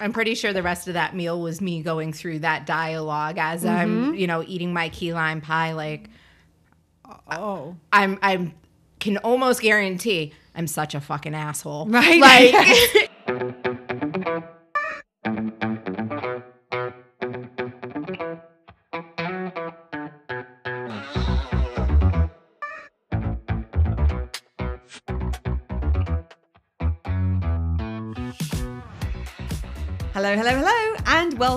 I'm pretty sure the rest of that meal was me going through that dialogue as I'm, mm-hmm. you know, eating my key lime pie. Like, Oh. I'm, I'm, can almost guarantee I'm such a fucking asshole. Right. Like,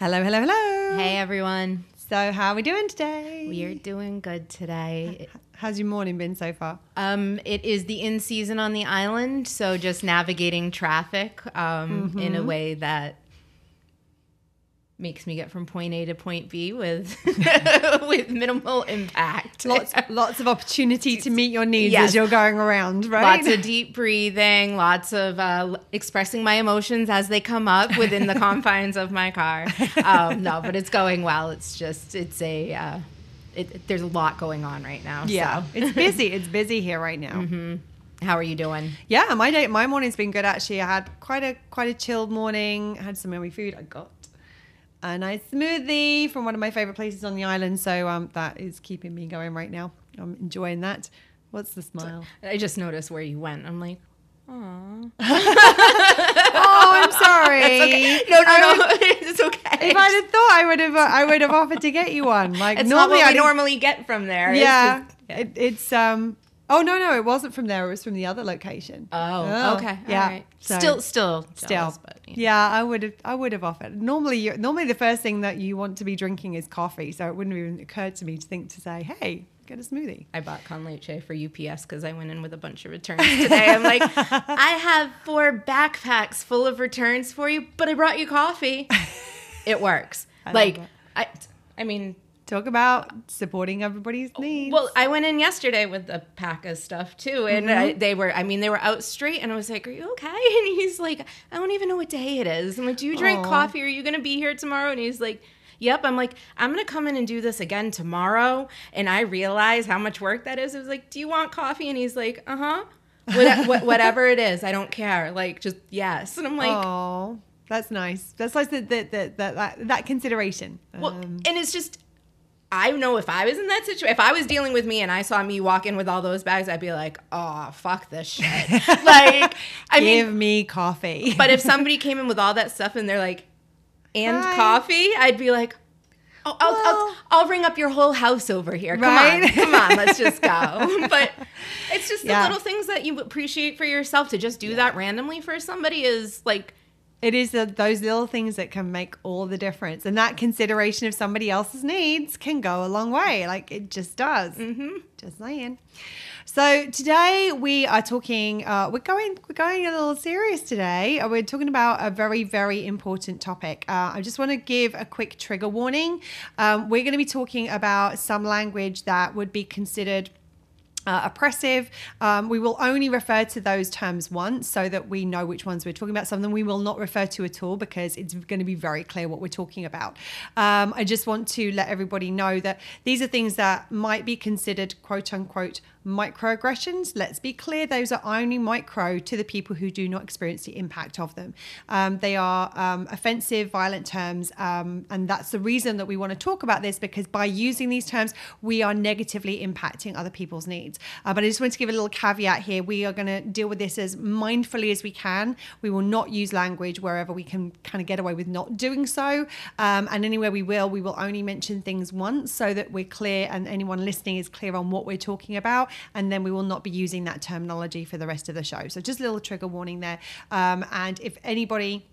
Hello, hello, hello. Hey everyone. So, how are we doing today? We are doing good today. How's your morning been so far? Um, it is the in season on the island, so just navigating traffic um, in a way that makes me get from point A to point B with with minimal impact. Lots, lots of opportunity to meet your needs Yes. as you're going around, right? Lots of deep breathing, lots of uh, expressing my emotions as they come up within the confines of my car. Um, no, but it's going well. It's just, it's a, uh, it, there's a lot going on right now. yeah, So. it's busy. It's busy here right now. How are you doing? Yeah, my day, my morning's been good actually. I had quite a quite a chilled morning. had some yummy food. I got a nice smoothie from one of my favorite places on the island, so um, that is keeping me going right now. I'm enjoying that. What's the smile? I just noticed where you went. I'm like, oh. oh, I'm sorry. No, no, I no. would- it's okay. If I'd have thought, I would have. I would have offered to get you one. Like it's normally, I normally get from there. It's Yeah, It, it's um. Oh no, no, it wasn't from there. It was from the other location. Oh, oh okay. Yeah. All right. So- Still, still, Still, but yeah. yeah, I would have. I would have offered. Normally, you normally the first thing that you want to be drinking is coffee, so it wouldn't have even occurred to me to think to say, "Hey, get a smoothie." I bought con leche for UPS because I went in with a bunch of returns today. I'm like, I have four backpacks full of returns for you, but I brought you coffee. It works. I like, it. I, I mean, Talk about supporting everybody's needs. well, I went in yesterday with a pack of stuff too, and I, they were, I mean, they were out straight, and I was like, "Are you okay?" And he's like, "I don't even know what day it is." I'm like, "Do you drink Aw. coffee? Are you gonna be here tomorrow?" And he's like. Yep, I'm like, I'm gonna come in and do this again tomorrow. And I realize how much work that is. I was like, Do you want coffee? And he's like, Uh huh. What, what, whatever it is, I don't care. Like, just yes. And I'm like, oh, that's nice. That's nice that that that that, that, that consideration. Well, Um, and it's just, I know if I was in that situation, if I was dealing with me and I saw me walk in with all those bags, I'd be like, oh, fuck this shit. like, I mean give mean, me coffee. but if somebody came in with all that stuff and they're like, and Hi. coffee, I'd be like, oh, I'll, Well- I'll, I'll ring up your whole house over here. Come Right? on, come on, let's just go. but it's just the little things that you appreciate for yourself to just do that randomly for somebody is like, It is the, those little things that can make all the difference, and that consideration of somebody else's needs can go a long way. Like it just does. Mm-hmm. Just saying. So today we are talking. Uh, we're going. We're going a little serious today. Uh, We're talking about a very, very important topic. Uh, I just want to give a quick trigger warning. Um, we're going to be talking about some language that would be considered uh, oppressive. Um, we will only refer to those terms once so that we know which ones we're talking about. Some of them we will not refer to at all because it's going to be very clear what we're talking about. Um, I just want to let everybody know that these are things that might be considered quote unquote microaggressions. Let's be clear, those are only micro to the people who do not experience the impact of them. Um, they are um, offensive, violent terms, um, and that's the reason that we want to talk about this because by using these terms, we are negatively impacting other people's needs. Uh, but I just want to give a little caveat here. We are going to deal with this as mindfully as we can. We will not use language wherever we can kind of get away with not doing so. Um, and anywhere we will, we will only mention things once so that we're clear and anyone listening is clear on what we're talking about. And then we will not be using that terminology for the rest of the show. So just a little trigger warning there. Um, and if anybody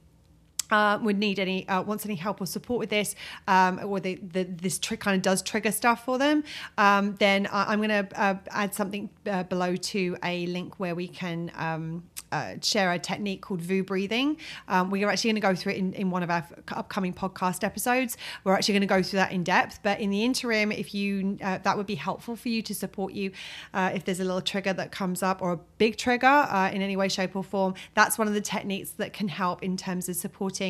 uh, would need any uh, wants any help or support with this, um, or the, the, this trick kind of does trigger stuff for them, um, then I, am going to uh, add something uh, below to a link where we can um, uh, share a technique called VOO breathing. Um, we are actually going to go through it in, in one of our upcoming podcast episodes. We're actually going to go through that in depth. But in the interim, if you that would be helpful for you to support you if there's a little trigger that comes up or a big trigger in any way, shape, or form. That's one of the techniques that can help in terms of supporting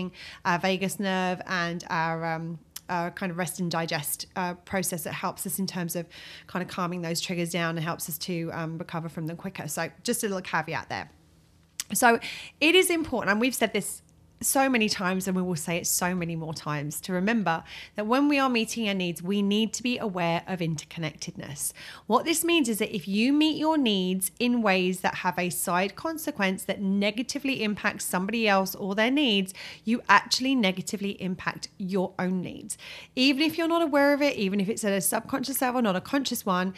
our vagus nerve and our um, uh, kind of rest and digest uh, process that helps us in terms of kind of calming those triggers down and helps us to um, recover from them quicker. So, just a little caveat there. So it is important, and we've said this so many times, and we will say it so many more times to remember that when we are meeting our needs, we need to be aware of interconnectedness. What this means is that if you meet your needs in ways that have a side consequence that negatively impacts somebody else or their needs, you actually negatively impact your own needs. Even if you're not aware of it, even if it's at a subconscious level, not a conscious one,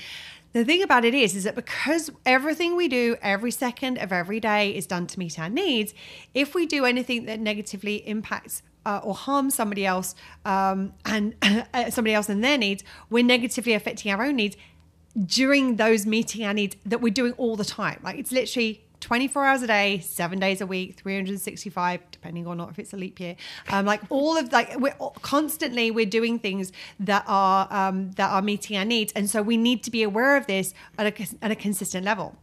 the thing about it is, is that because everything we do every second of every day is done to meet our needs, if we do anything that negatively impacts uh, or harms somebody else um, and uh, somebody else and their needs, we're negatively affecting our own needs during those meeting our needs that we're doing all the time. Like it's literally 24 hours a day, seven days a week, 365, depending on not if it's a leap year. Um, like all of like we're constantly we're doing things that are um, that are meeting our needs, and so we need to be aware of this at a, at a consistent level.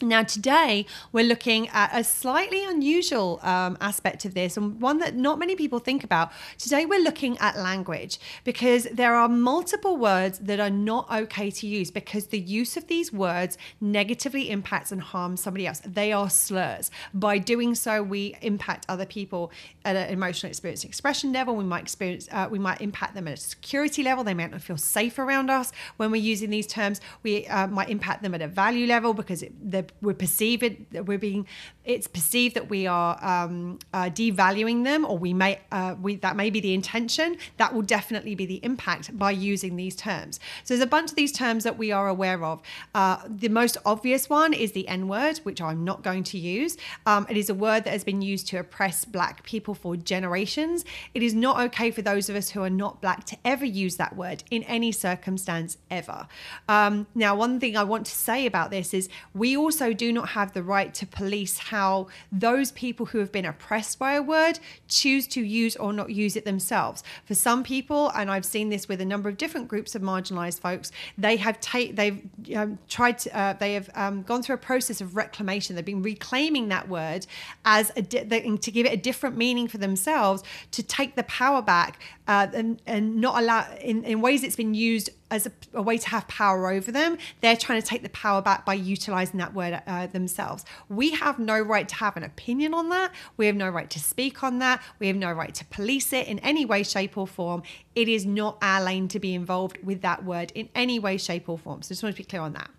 Now, today we're looking at a slightly unusual um, aspect of this and one that not many people think about. Today we're looking at language because there are multiple words that are not okay to use because the use of these words negatively impacts and harms somebody else. They are slurs. By doing so, we impact other people at an emotional experience expression level. We might experience, uh, we might impact them at a security level. They might not feel safe around us when we're using these terms. We uh, might impact them at a value level because it, they're we're perceived we're being it's perceived that we are um, uh, devaluing them or we may uh, we that may be the intention that will definitely be the impact by using these terms. So there's a bunch of these terms that we are aware of. Uh, the most obvious one is the n word which i'm not going to use. Um, it is a word that has been used to oppress black people for generations. It is not okay for those of us who are not black to ever use that word in any circumstance ever. Um, now one thing i want to say about this is we also also do not have the right to police how those people who have been oppressed by a word choose to use or not use it themselves. For some people, and I've seen this with a number of different groups of marginalized folks, they have ta- they've um, tried to, uh, they have um, gone through a process of reclamation. They've been reclaiming that word as di- to give it a different meaning for themselves to take the power back uh, and, and not allow in, in ways it's been used as a, a, way to have power over them. They're trying to take the power back by utilizing that word uh, themselves. We have no right to have an opinion on that. We have no right to speak on that. We have no right to police it in any way, shape, or form. It is not our lane to be involved with that word in any way, shape, or form. So just want to be clear on that.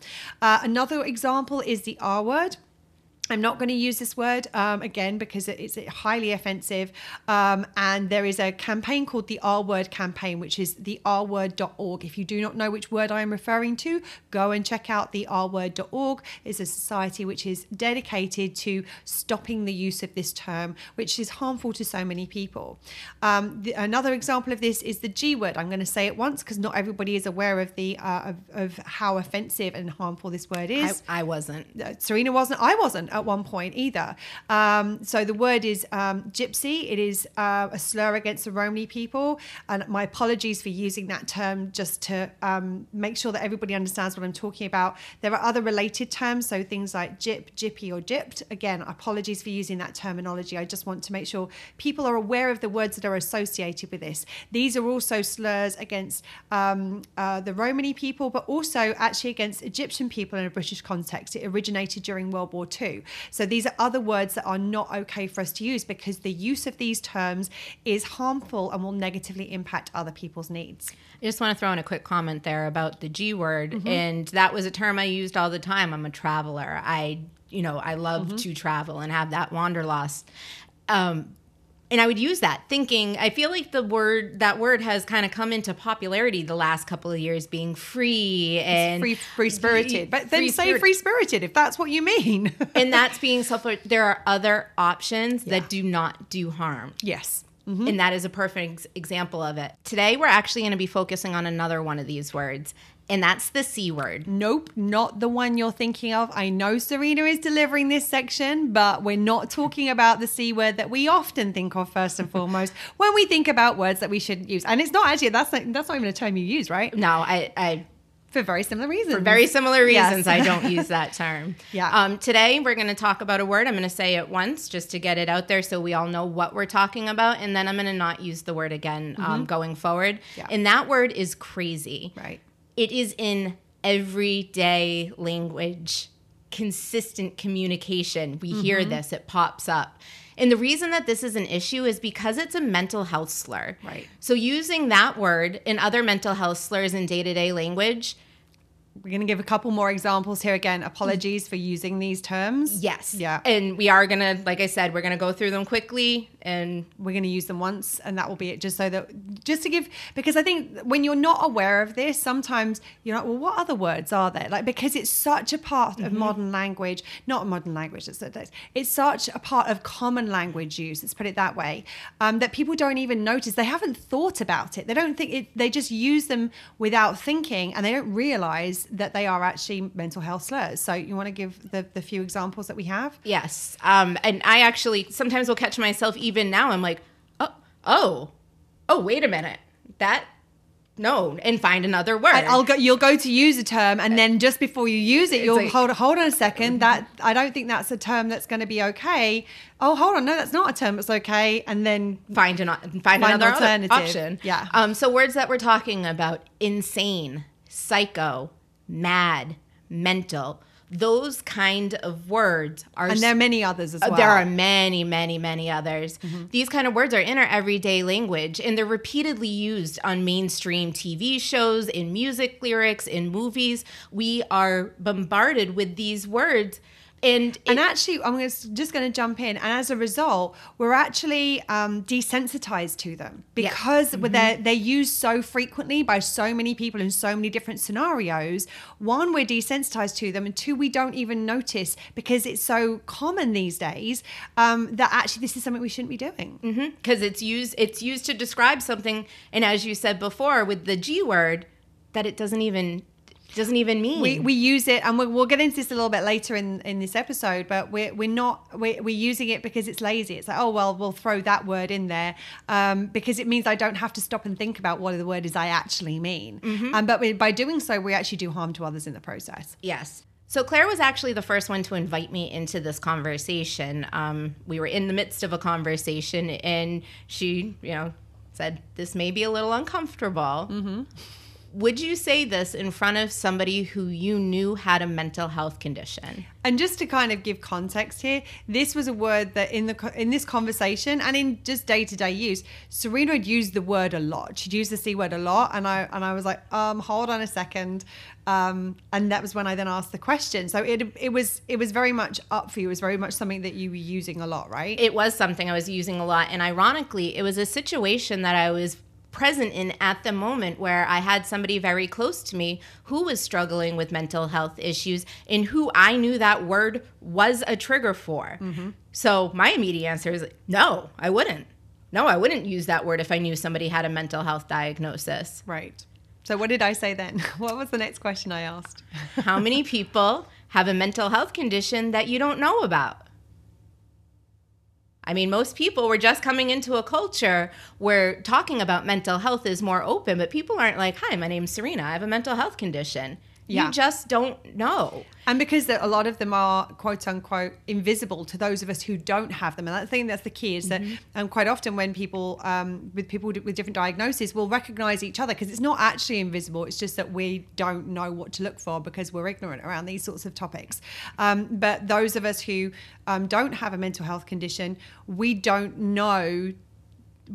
Uh, another example is the R word. I'm not going to use this word um, again because it's highly offensive. Um, and there is a campaign called the R Word campaign, which is the rword.org. If you do not know which word I am referring to, go and check out the rword.org. It's a society which is dedicated to stopping the use of this term, which is harmful to so many people. Um, the, another example of this is the G word. I'm going to say it once because not everybody is aware of the uh, of, of, how offensive and harmful this word is. I, I wasn't. Uh, Serena wasn't. I wasn't at one point either. Um, so the word is um, gypsy. It is uh, a slur against the Romany people. And my apologies for using that term just to um, make sure that everybody understands what I'm talking about. There are other related terms, so things like gyp, gyppy, or gypped. Again, apologies for using that terminology. I just want to make sure people are aware of the words that are associated with this. These are also slurs against um, uh, the Romany people, but also actually against Egyptian people in a British context. It originated during World War II. So these are other words that are not okay for us to use because the use of these terms is harmful and will negatively impact other people's needs. I just want to throw in a quick comment there about the G word. Mm-hmm. And that was a term I used all the time. I'm a traveler. I, you know, I love mm-hmm. to travel and have that wanderlust. Um, and I would use that thinking I feel like the word that word has kind of come into popularity the last couple of years being free and free free spirited. But then free say free spirited if that's what you mean. and that's being self there are other options Yeah. that do not do harm. yes. Mm-hmm. And that is a perfect example of it. Today we're actually going to be focusing on another one of these words, and that's the C word. Nope, not the one you're thinking of. I know Serena is delivering this section, but we're not talking about the C word that we often think of first and foremost when we think about words that we shouldn't use. And it's not actually that's not, that's not even a term you use, right? No, I, I For very similar reasons. for very similar Yes. reasons I don't use that term. Yeah. Um, today we're going to talk about a word. I'm going to say it once just to get it out there so we all know what we're talking about, and then I'm going to not use the word again um, going forward. Mm-hmm. Yeah. And that word is crazy. Right. It is in everyday language, consistent communication. We hear Mm-hmm. this, it pops up. And the reason that this is an issue is because it's a mental health slur. Right. So using that word and other mental health slurs in day to day language, We're going to give a couple more examples here again. Apologies for using these terms. yes. Yeah. And we are going to, like I said, we're going to go through them quickly and we're going to use them once and that will be it just so that just to give because i think when you're not aware of this sometimes you're like well what other words are there like because it's such a part of modern language not modern language it's, it's such a part of common language use let's put it that way um, that people don't even notice they haven't thought about it they don't think it they just use them without thinking and they don't realize that they are actually mental health slurs so you want to give the, the few examples that we have Yes. Um, and I actually sometimes will catch myself even now. I'm like, oh, oh, oh, wait a minute. That, no, and find another word. And I'll go. You'll go to use a term, and then just before you use it, you'll like- hold. Hold on a second. That I don't think that's a term that's going to be okay. Oh, hold on. No, that's not a term that's okay. And then find an find, Find another an alternative. option. Yeah. Um. So words that we're talking about: insane, psycho, mad, mental. Those kind of words are. and there are many others as Uh, well. There are many, many, many others. Mm-hmm. These kind of words are in our everyday language and they're repeatedly used on mainstream TV shows, in music lyrics, in movies. We are bombarded with these words. And, And actually, I'm just going to jump in, and as a result, we're actually um, desensitized to them Yeah. because Mm-hmm. they're they're used so frequently by so many people in so many different scenarios. One, we're desensitized to them, and two, we don't even notice because it's so common these days um, that actually this is something we shouldn't be doing. because it's used it's used to describe something and as you said before with the g word that it doesn't even doesn't even mean We, we use it, and we, we'll get into this a little bit later in, in this episode. But we're we're not we're, we're using it because it's lazy. It's like oh well, we'll throw that word in there um, because it means I don't have to stop and think about what the word is I actually mean. Um, but we, by doing so, we actually do harm to others in the process. yes so claire was actually the first one to invite me into this conversation um, we were in the midst of a conversation and she you know said this may be a little uncomfortable mm-hmm. Would you say this in front of somebody who you knew had a mental health condition And just to kind of give context here, this was a word that in the in this conversation and in just day to day use, Serena had used the word a lot. She'd use the c word a lot, and I and I was like, um, hold on a second, um, and that was when I then asked the question. So it it was it was very much up for you. It was very much something that you were using a lot, right? it was something I was using a lot. And ironically, it was a situation that I was present in at the moment where I had somebody very close to me who was struggling with mental health issues and who I knew that word was a trigger for. Mm-hmm. So my immediate answer is no, I wouldn't. No, I wouldn't use that word if I knew somebody had a mental health diagnosis. right. So what did I say then? what was the next question I asked? How many people have a mental health condition that you don't know about? I mean, most people were just coming into a culture where talking about mental health is more open, but people aren't like, hi, my name's Serena. I have a mental health condition. Yeah. You just don't know. And because a lot of them are quote unquote invisible to those of us who don't have them, and I think that's the key is that um, quite often when people um, with people with different diagnoses will recognize each other because it's not actually invisible. It's just that we don't know what to look for because we're ignorant around these sorts of topics. Um, but those of us who um, don't have a mental health condition, we don't know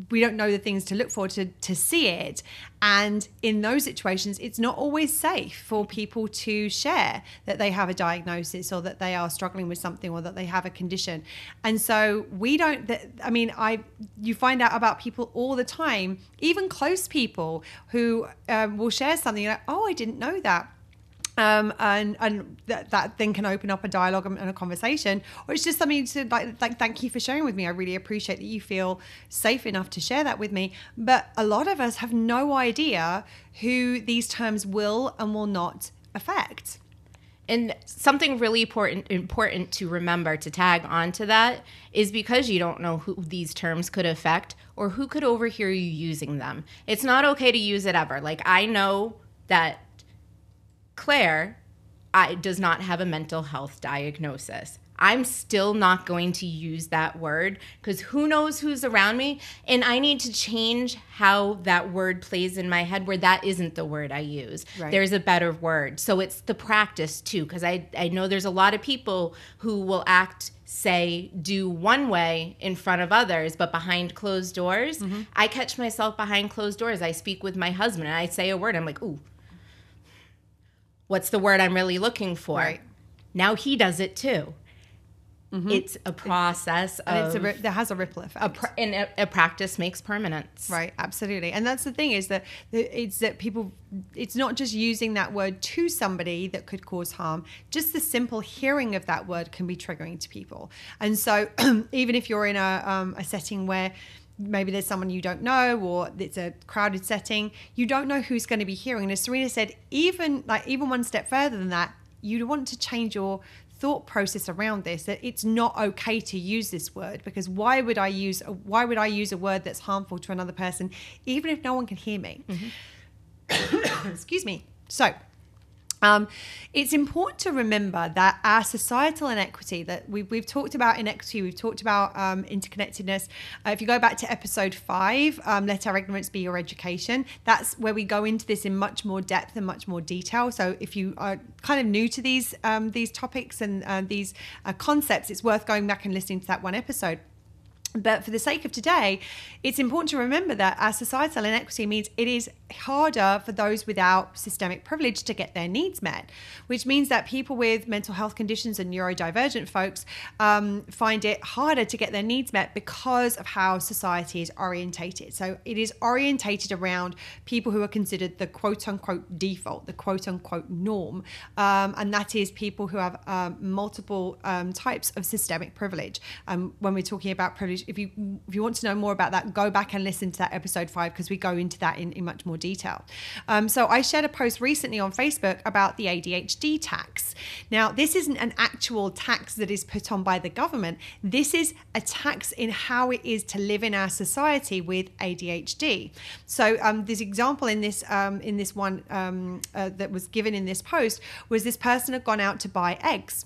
we don't know the things to look for to to see it. And in those situations it's not always safe for people to share that they have a diagnosis or that they are struggling with something or that they have a condition. And so we don't i mean i you find out about people all the time even close people who um, will share something like oh i didn't know that um, and and that, that then can open up a dialogue and a conversation, or it's just something to like, like thank you for sharing with me. I really appreciate that you feel safe enough to share that with me. But a lot of us have no idea who these terms will and will not affect. And something really important important to remember to tag onto that is because you don't know who these terms could affect or who could overhear you using them. It's not okay to use it ever. Like I know that Claire I, does not have a mental health diagnosis. I'm still not going to use that word because who knows who's around me. And I need to change how that word plays in my head where that isn't the word I use. Right. There's a better word. So it's the practice too, because I, I know there's a lot of people who will act, say, do one way in front of others, but behind closed doors. Mm-hmm. I catch myself behind closed doors. I speak with my husband and I say a word. I'm like, ooh what's the word I'm really looking for? Right. Now he does it too. Mm-hmm. It's a process and of, it's a, that has a ripple effect. A and a, a, practice makes permanence. Right, absolutely. And that's the thing is that it's that people, it's not just using that word to somebody that could cause harm. Just the simple hearing of that word can be triggering to people. And so, even if you're in a, um, a setting where maybe there's someone you don't know or it's a crowded setting you don't know who's going to be hearing. And as serena said even like even one step further than that you want to change your thought process around this that it's not okay to use this word because why would i use a, why would i use a word that's harmful to another person even if no one can hear me? Mm-hmm. excuse me. So um, it's important to remember that our societal inequity that we've, we've talked about inequity, we've talked about um, interconnectedness. Uh, if you go back to episode five, um, let our ignorance be your education, that's where we go into this in much more depth and much more detail. So if you are kind of new to these um, these topics and uh, these uh, concepts, it's worth going back and listening to that one episode. But for the sake of today, it's important to remember that our societal inequity means it is harder for those without systemic privilege to get their needs met, which means that people with mental health conditions and neurodivergent folks um, find it harder to get their needs met because of how society is orientated. So it is orientated around people who are considered the quote unquote default, the quote unquote norm, um, and that is people who have um, multiple um, types of systemic privilege. Um, when we're talking about privilege, if you if you want to know more about that, go back and listen to that episode five because we go into that in, in much more detail. Um, so I shared a post recently on Facebook about the ADHD tax. Now this isn't an actual tax that is put on by the government. This is a tax in how it is to live in our society with ADHD. So um, this example in this um, in this one um, uh, that was given in this post was this person had gone out to buy eggs.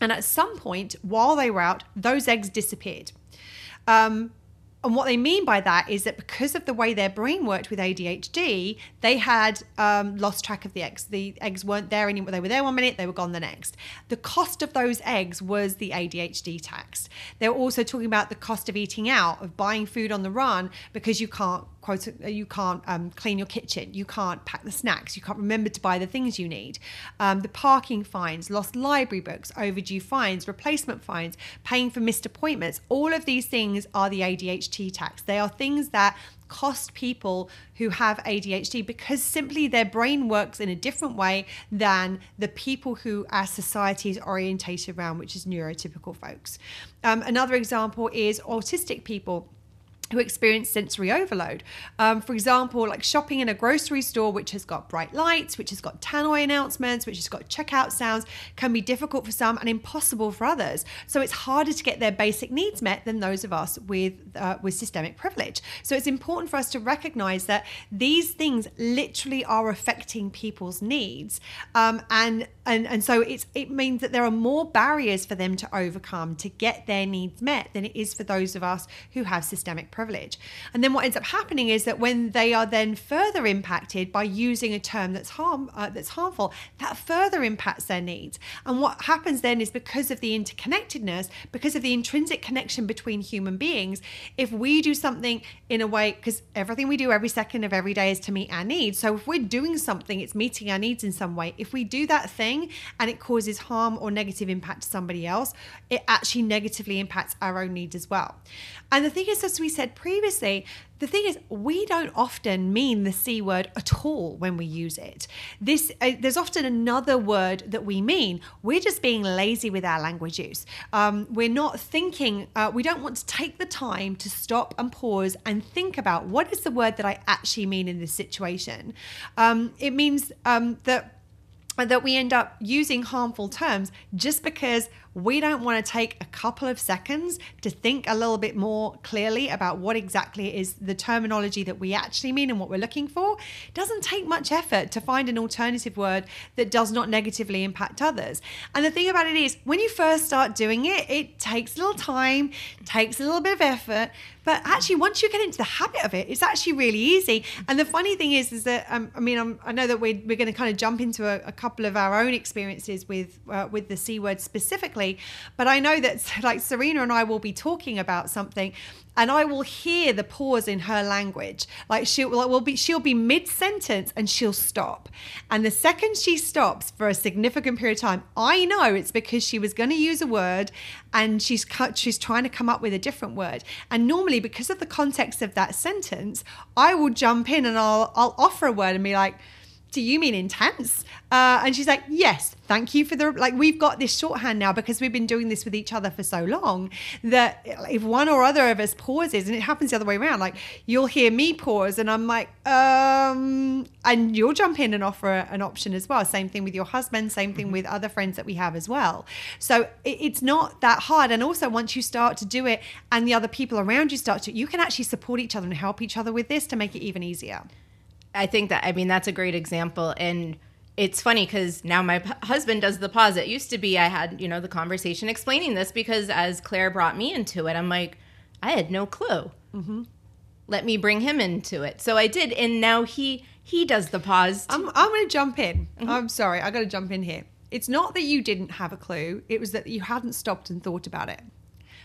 And at some point while they were out, those eggs disappeared. Um, and what they mean by that is that because of the way their brain worked with ADHD, they had um, lost track of the eggs. The eggs weren't there anymore. They were there one minute, they were gone the next. The cost of those eggs was the ADHD tax. They were also talking about the cost of eating out, of buying food on the run because you can't quote you can't um, clean your kitchen you can't pack the snacks you can't remember to buy the things you need um, the parking fines lost library books overdue fines replacement fines paying for missed appointments all of these things are the adhd tax they are things that cost people who have ADHD because simply their brain works in a different way than the people who our society is orientated around, which is neurotypical folks. Um, another example is autistic people who experience sensory overload. Um, for example, like shopping in a grocery store, which has got bright lights, which has got tannoy announcements, which has got checkout sounds, can be difficult for some and impossible for others. So it's harder to get their basic needs met than those of us with uh, with systemic privilege. So it's important for us to recognize that these things literally are affecting people's needs, um, and and and so it's it means that there are more barriers for them to overcome to get their needs met than it is for those of us who have systemic privilege privilege. And then what ends up happening is that when they are then further impacted by using a term that's harm uh, that's harmful, that further impacts their needs. And what happens then is because of the interconnectedness, because of the intrinsic connection between human beings, if we do something in a way, because everything we do every second of every day is to meet our needs. So if we're doing something, it's meeting our needs in some way. If we do that thing and it causes harm or negative impact to somebody else, it actually negatively impacts our own needs as well. And the thing is, as we said previously, the thing is, we don't often mean the C word at all when we use it. This uh, there's often another word that we mean. We're just being lazy with our language use. Um, we're not thinking. Uh, we don't want to take the time to stop and pause and think about what is the word that I actually mean in this situation. Um, it means um, that that we end up using harmful terms just because we don't want to take a couple of seconds to think a little bit more clearly about what exactly is the terminology that we actually mean and what we're looking for. It doesn't take much effort to find an alternative word that does not negatively impact others. And the thing about it is, when you first start doing it, it takes a little time, takes a little bit of effort, but actually, once you get into the habit of it, it's actually really easy. And the funny thing is, is that um, I mean, I'm, i know that we're, we're going to kind of jump into a, a couple of our own experiences with uh, with the c word specifically, but I know that like Serena and I will be talking about something, and I will hear the pause in her language. Like she'll will be she'll be mid sentence and she'll stop. And the second she stops for a significant period of time, I know it's because she was going to use a word and she's cut, she's trying to come up with a different word. And normally, because of the context of that sentence, I will jump in and I'll I'll offer a word and be like do you mean intense? Uh, and she's like, yes, thank you for the, like, we've got this shorthand now because we've been doing this with each other for so long that if one or other of us pauses, and it happens the other way around, like, you'll hear me pause and I'm like, um, and you'll jump in and offer an option as well. Same thing with your husband, same thing mm-hmm. with other friends that we have as well. So it, it's not that hard. And also, once you start to do it and the other people around you start to, you can actually support each other and help each other with this to make it even easier. I think that I mean that's a great example and it's funny because now my p- husband does the pause. It used to be I had, you know, the conversation explaining this because as Claire brought me into it, I'm like, I had no clue. Mm-hmm. Let me bring him into it. So I did. And now he he does the pause. I'm, I'm going to jump in. Mm-hmm. I'm sorry. I got to jump in here. It's not that you didn't have a clue. It was that you hadn't stopped and thought about it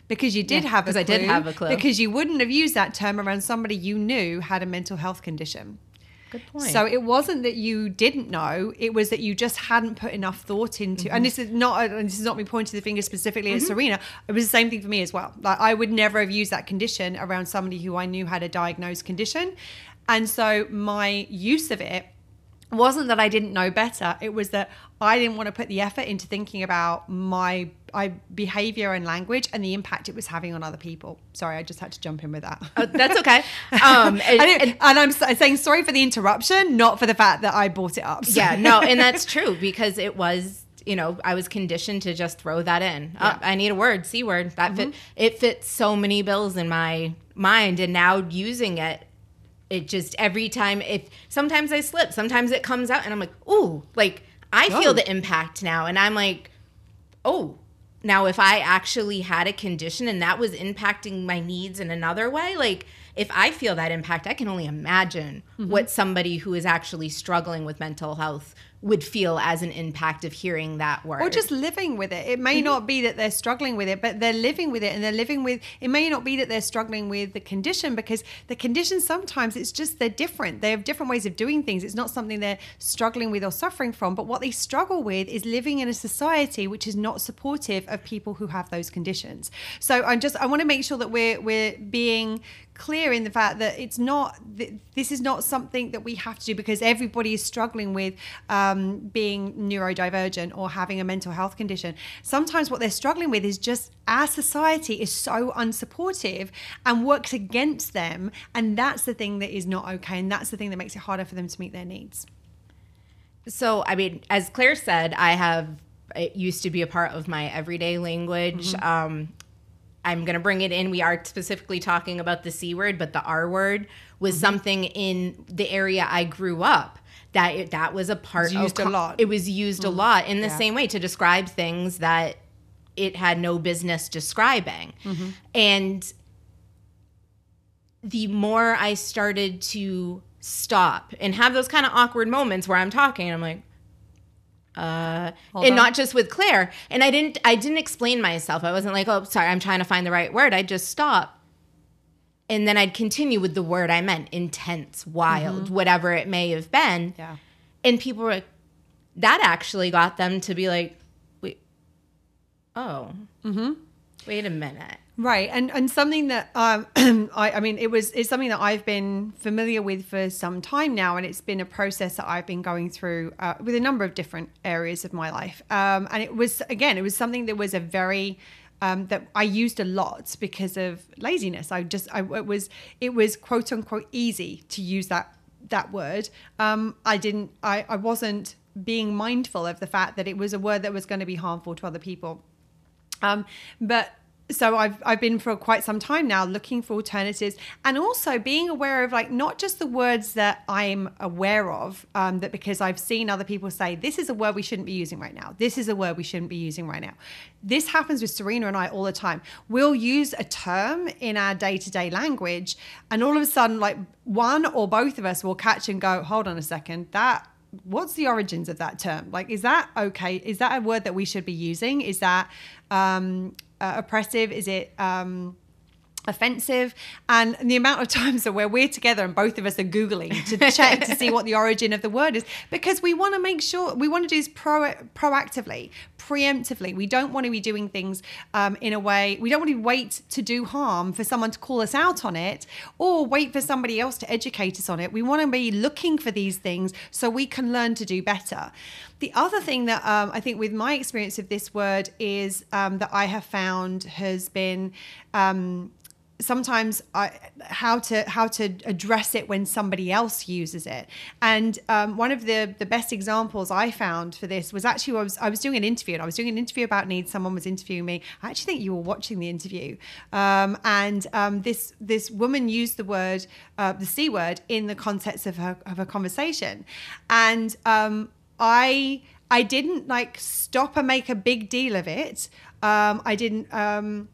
because you did yeah, have a clue. I did have a clue. Because you wouldn't have used that term around somebody you knew had a mental health condition. Good point. So it wasn't that you didn't know; it was that you just hadn't put enough thought into. Mm-hmm. And this is not. And this is not me pointing the finger specifically mm-hmm. at Serena. It was the same thing for me as well. Like I would never have used that condition around somebody who I knew had a diagnosed condition, and so my use of it wasn't that I didn't know better. It was that I didn't want to put the effort into thinking about my, my behavior and language and the impact it was having on other people. Sorry, I just had to jump in with that. Oh, that's okay. Um, and, and, and, I'm saying sorry for the interruption, not for the fact that I brought it up. So. Yeah, no, and that's true because it was you know, I was conditioned to just throw that in. Yeah. Oh, I need a word, C word. That mm-hmm. fit it fits so many bills in my mind and now using it it just every time if sometimes I slip, sometimes it comes out and I'm like, "Ooh, like I feel oh. the impact now." And I'm like, "Oh, now if I actually had a condition and that was impacting my needs in another way, like if I feel that impact, I can only imagine mm-hmm. what somebody who is actually struggling with mental health would feel as an impact of hearing that word. Or just living with it. It may mm-hmm. not be that they're struggling with it, but they're living with it and they're living with it may not be that they're struggling with the condition because the condition sometimes it's just they're different. They have different ways of doing things. It's not something they're struggling with or suffering from, but what they struggle with is living in a society which is not supportive of people who have those conditions. So I'm just I want to make sure that we're we're being clear in the fact that it's not this is not something that we have to do because everybody is struggling with um, being neurodivergent or having a mental health condition sometimes what they're struggling with is just our society is so unsupportive and works against them and that's the thing that is not okay and that's the thing that makes it harder for them to meet their needs so i mean as claire said i have it used to be a part of my everyday language mm-hmm. um, I'm going to bring it in. We are specifically talking about the C word, but the R word was mm-hmm. something in the area I grew up that it, that was a part it was used of a lot. It was used mm-hmm. a lot in the yeah. same way to describe things that it had no business describing. Mm-hmm. And the more I started to stop and have those kind of awkward moments where I'm talking and I'm like, uh, and on. not just with Claire. And I didn't, I didn't explain myself. I wasn't like, oh, sorry, I'm trying to find the right word. I just stop. And then I'd continue with the word I meant, intense, wild, whatever it may have been. Yeah. And people were like, that actually got them to be like, wait, oh, mm-hmm. wait a minute. Right, and and something that um, I, I mean, it was it's something that I've been familiar with for some time now, and it's been a process that I've been going through uh, with a number of different areas of my life. Um, and it was again, it was something that was a very um, that I used a lot because of laziness. I just I it was it was quote unquote easy to use that that word. Um, I didn't I, I wasn't being mindful of the fact that it was a word that was going to be harmful to other people. Um, but so I've I've been for quite some time now looking for alternatives and also being aware of like not just the words that I'm aware of um, that because I've seen other people say this is a word we shouldn't be using right now. This is a word we shouldn't be using right now. This happens with Serena and I all the time. We'll use a term in our day-to-day language and all of a sudden like one or both of us will catch and go hold on a second. That what's the origins of that term? Like is that okay? Is that a word that we should be using? Is that um uh, oppressive? Is it um offensive? And the amount of times that where we're together and both of us are googling to check to see what the origin of the word is because we want to make sure we want to do this pro- proactively preemptively. We don't want to be doing things um, in a way we don't want to wait to do harm for someone to call us out on it or wait for somebody else to educate us on it. We want to be looking for these things so we can learn to do better the other thing that um, I think with my experience of this word is um, that I have found has been um, sometimes I, how to how to address it when somebody else uses it. And um, one of the the best examples I found for this was actually I was I was doing an interview and I was doing an interview about needs. Someone was interviewing me. I actually think you were watching the interview, um, and um, this this woman used the word uh, the c word in the context of her of her conversation, and um, I I didn't like stop and make a big deal of it. Um, I didn't. Um,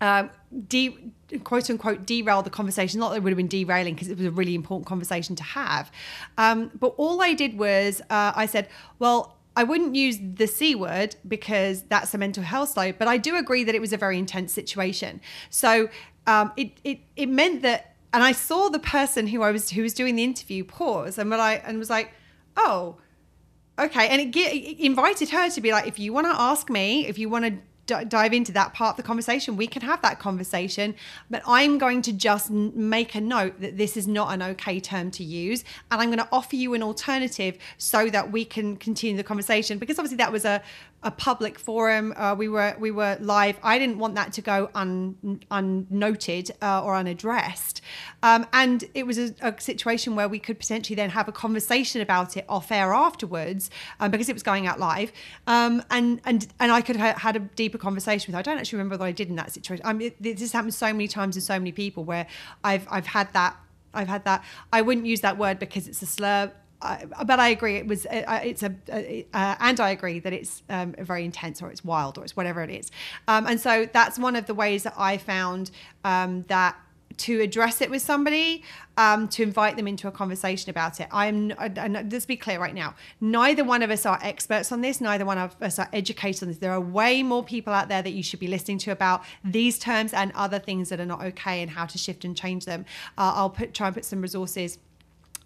um, de- quote unquote derail the conversation. Not that it would have been derailing because it was a really important conversation to have. Um, but all I did was uh, I said, well, I wouldn't use the C word because that's a mental health slide, but I do agree that it was a very intense situation. So um, it, it, it meant that, and I saw the person who I was, who was doing the interview pause and, I, and was like, oh, okay. And it, ge- it invited her to be like, if you want to ask me, if you want to d- dive into that part of the conversation, we can have that conversation. But I'm going to just n- make a note that this is not an okay term to use. And I'm going to offer you an alternative so that we can continue the conversation. Because obviously, that was a, a public forum. Uh, we were we were live. I didn't want that to go un, unnoted uh, or unaddressed. Um, and it was a, a situation where we could potentially then have a conversation about it off air afterwards um, because it was going out live. Um, and and and I could have had a deeper conversation with her. I don't actually remember what I did in that situation. I mean, it, this happens so many times with so many people where I've I've had that. I've had that. I wouldn't use that word because it's a slur. I, but I agree. It was. Uh, it's a. Uh, and I agree that it's um, very intense, or it's wild, or it's whatever it is. Um, and so that's one of the ways that I found um, that to address it with somebody, um, to invite them into a conversation about it. I'm. And let's be clear right now. Neither one of us are experts on this. Neither one of us are educated on this. There are way more people out there that you should be listening to about these terms and other things that are not okay and how to shift and change them. Uh, I'll put try and put some resources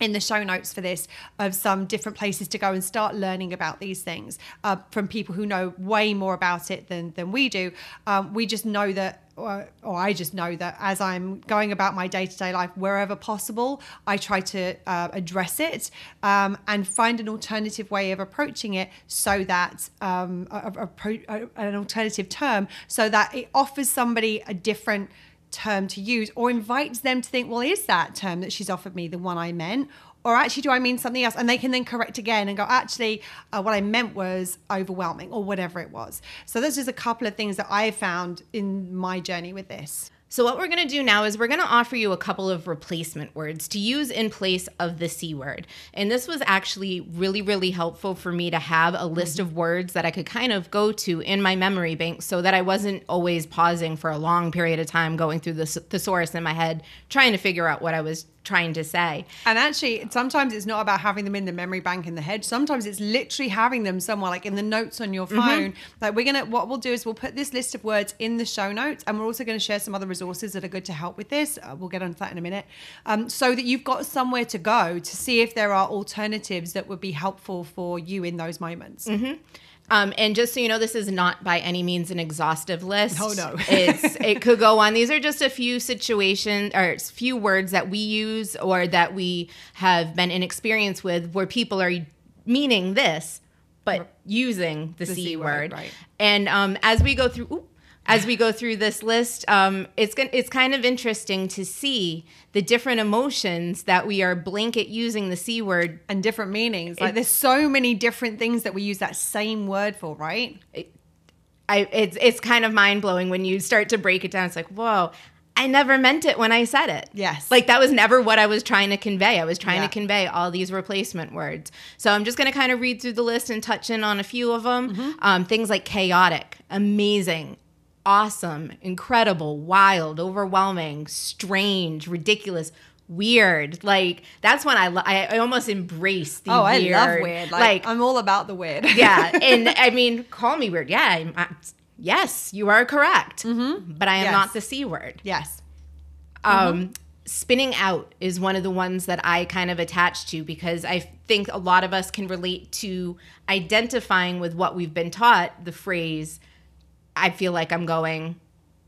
in the show notes for this of some different places to go and start learning about these things uh, from people who know way more about it than than we do. Um, we just know that. Or, or I just know that as I'm going about my day to day life, wherever possible, I try to uh, address it um, and find an alternative way of approaching it so that um, a, a, a, an alternative term so that it offers somebody a different term to use or invites them to think, well, is that term that she's offered me the one I meant? Or actually, do I mean something else? And they can then correct again and go, actually, uh, what I meant was overwhelming or whatever it was. So, there's just a couple of things that I found in my journey with this. So, what we're going to do now is we're going to offer you a couple of replacement words to use in place of the C word. And this was actually really, really helpful for me to have a list mm-hmm. of words that I could kind of go to in my memory bank so that I wasn't always pausing for a long period of time going through the thesaurus in my head, trying to figure out what I was trying to say. And actually, sometimes it's not about having them in the memory bank in the head. Sometimes it's literally having them somewhere, like in the notes on your mm-hmm. phone. Mm-hmm. Like we're gonna, what we'll do is we'll put this list of words in the show notes, and we're also going to share some other resources that are good to help with this. Uh, we'll get onto that in a minute, um, so that you've got somewhere to go to see if there are alternatives that would be helpful for you in those moments. Mm-hmm. Um, and just so you know, this is not by any means an exhaustive list. Oh no, it's it could go on. These are just a few situations or a few words that we use or that we have been in experience with where people are meaning this, but using the, the c, c, word. word. Right. And um, as we go through, ooh, as we go through this list, um, it's it's kind of interesting to see the different emotions that we are blanket using the c word and different meanings. Like it, there's so many different things that we use that same word for, right? It, I, it's it's kind of mind blowing when you start to break it down. It's like, whoa, I never meant it when I said it. Yes. Like that was never what I was trying to convey. I was trying yeah. to convey all these replacement words. So I'm just going to kind of read through the list and touch in on a few of them. Mm-hmm. Um, things like chaotic, amazing, awesome, incredible, wild, overwhelming, strange, ridiculous, weird. Like that's when I lo- I, almost embrace the oh, weird. I love weird. Like, like, I'm all about the weird. yeah, and I mean, call me weird. Yeah, I'm, I, yes, you are correct. Mm-hmm. But I am yes. not the c word. Yes. Um. Mm-hmm. Spinning out is one of the ones that I kind of attach to because I think a lot of us can relate to identifying with what we've been taught the phrase I feel like I'm going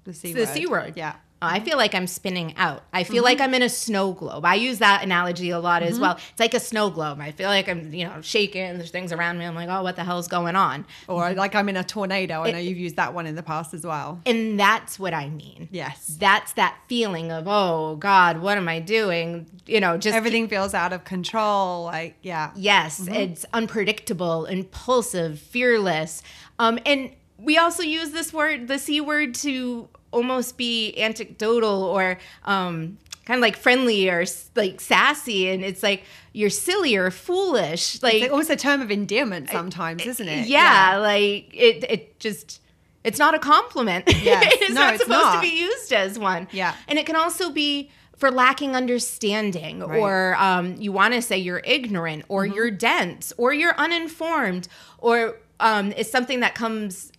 the C. The C word. Yeah. I feel like I'm spinning out. I feel mm-hmm. like I'm in a snow globe. I use that analogy a lot mm-hmm. as well. It's like a snow globe. I feel like I'm, you know, shaking. There's things around me. I'm like, oh, what the hell is going on? Or like I'm in a tornado. I know you've used that one in the past as well. And that's what I mean. Yes. That's that feeling of, oh God, what am I doing? You know, just everything feels out of control. Like, yeah. Yes, mm-hmm. it's unpredictable, impulsive, fearless. Um, and we also use this word, the C word, to almost be anecdotal or um, kind of like friendly or like sassy. And it's like you're silly or foolish. Like, it's almost a term of endearment sometimes, isn't it? Yeah, yeah, like it, it just. It's not a compliment. Yes. it's no, not it's supposed not. to be used as one. Yeah. And it can also be for lacking understanding, right. or um, you want to say you're ignorant, or mm-hmm. you're dense, or you're uninformed, or um, it's something that comes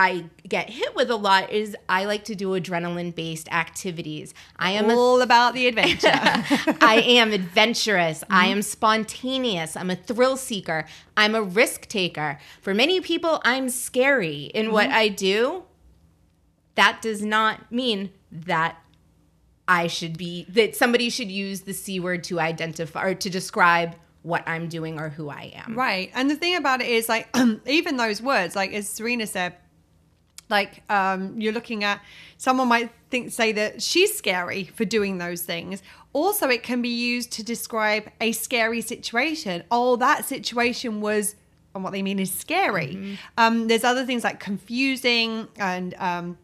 I get hit with a lot is I like to do adrenaline based activities. I am all a, about the adventure. I am adventurous. Mm-hmm. I am spontaneous. I'm a thrill seeker. I'm a risk taker. For many people, I'm scary in mm-hmm. what I do. That does not mean that I should be that somebody should use the C word to identify or to describe what I'm doing or who I am. Right. And the thing about it is like even those words, like as Serena said, like um, you're looking at someone might think say that she's scary for doing those things. Also it can be used to describe a scary situation. Oh that situation was and what they mean is scary. Mm-hmm. um, there's other things like confusing and um,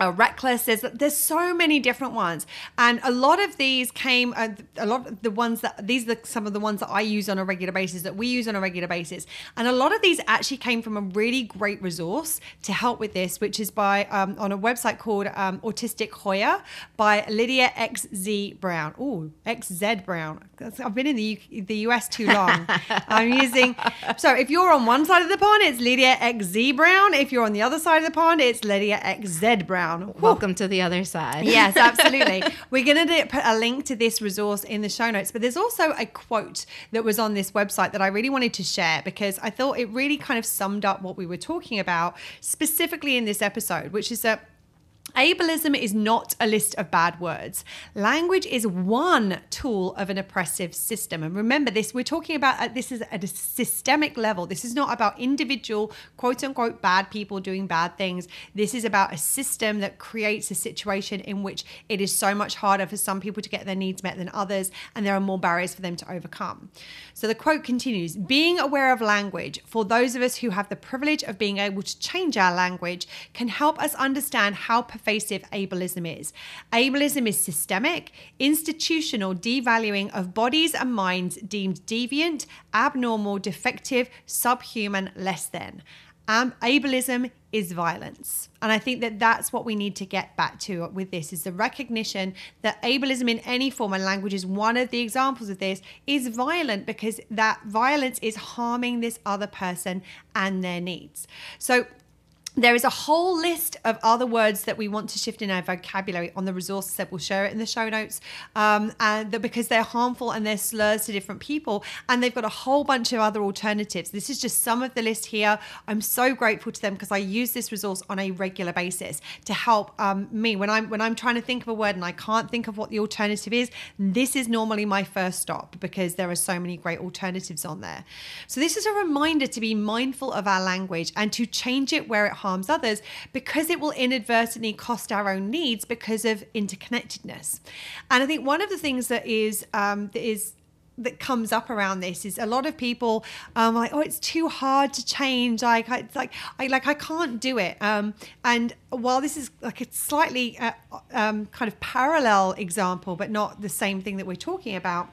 uh, reckless there's there's so many different ones. And a lot of these came uh, a lot of the ones that these are some of the ones that i use on a regular basis that we use on a regular basis. And a lot of these actually came from a really great resource to help with this which is by um, on a website called um, autistic hoya by lydia xz brown. Oh xz brown. I've been in the, U- the us too long. I'm using so if you're on one side of the pond it's lydia xz brown. If you're on the other side of the pond it's lydia xz brown down. Welcome to the other side. Yes, absolutely. We're going to put a link to this resource in the show notes, but there's also a quote that was on this website that I really wanted to share because I thought it really kind of summed up what we were talking about specifically in this episode, which is that Ableism is not a list of bad words. Language is one tool of an oppressive system. And remember this, we're talking about uh, this is at a systemic level. This is not about individual, quote unquote, bad people doing bad things. This is about a system that creates a situation in which it is so much harder for some people to get their needs met than others, and there are more barriers for them to overcome. So the quote continues Being aware of language, for those of us who have the privilege of being able to change our language, can help us understand how pervasive ableism is. Ableism is systemic, institutional devaluing of bodies and minds deemed deviant, abnormal, defective, subhuman, less than. Um, ableism is violence. And I think that that's what we need to get back to with this is the recognition that ableism in any form and language is one of the examples of this is violent because that violence is harming this other person and their needs. So there is a whole list of other words that we want to shift in our vocabulary on the resources that we'll share it in the show notes um, and that because they're harmful and they're slurs to different people and they've got a whole bunch of other alternatives. This is just some of the list here. I'm so grateful to them because i use this resource on a regular basis to help um, me. When i'm when i'm trying to think of a word and i can't think of what the alternative is this is normally my first stop because there are so many great alternatives on there. So this is a reminder to be mindful of our language and to change it where it harms others because it will inadvertently cost our own needs because of interconnectedness. And I think one of the things that is um, that is that comes up around this is a lot of people um like oh it's too hard to change like I, it's like I like I can't do it um and while this is like a slightly uh, um, kind of parallel example but not the same thing that we're talking about